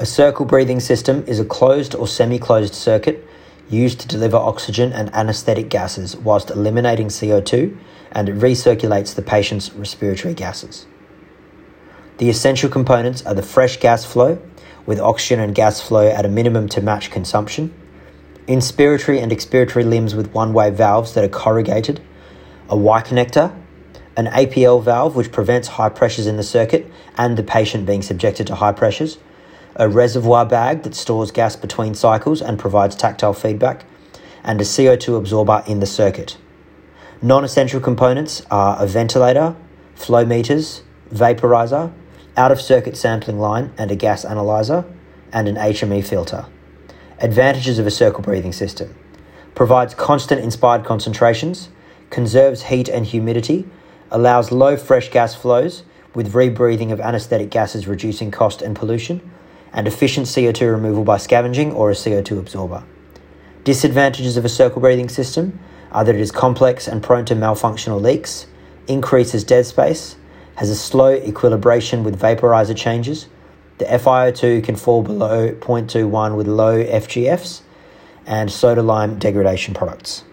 A circle breathing system is a closed or semi closed circuit used to deliver oxygen and anesthetic gases whilst eliminating CO2 and it recirculates the patient's respiratory gases. The essential components are the fresh gas flow, with oxygen and gas flow at a minimum to match consumption, inspiratory and expiratory limbs with one way valves that are corrugated, a Y connector, an APL valve which prevents high pressures in the circuit and the patient being subjected to high pressures, a reservoir bag that stores gas between cycles and provides tactile feedback, and a CO2 absorber in the circuit. Non essential components are a ventilator, flow meters, vaporizer, out of circuit sampling line and a gas analyzer, and an HME filter. Advantages of a circle breathing system provides constant inspired concentrations, conserves heat and humidity, allows low fresh gas flows with rebreathing of anesthetic gases reducing cost and pollution, and efficient CO2 removal by scavenging or a CO2 absorber. Disadvantages of a circle breathing system are that it is complex and prone to malfunction or leaks, increases dead space, has a slow equilibration with vaporizer changes, the FiO2 can fall below 0.21 with low FGFs, and soda lime degradation products.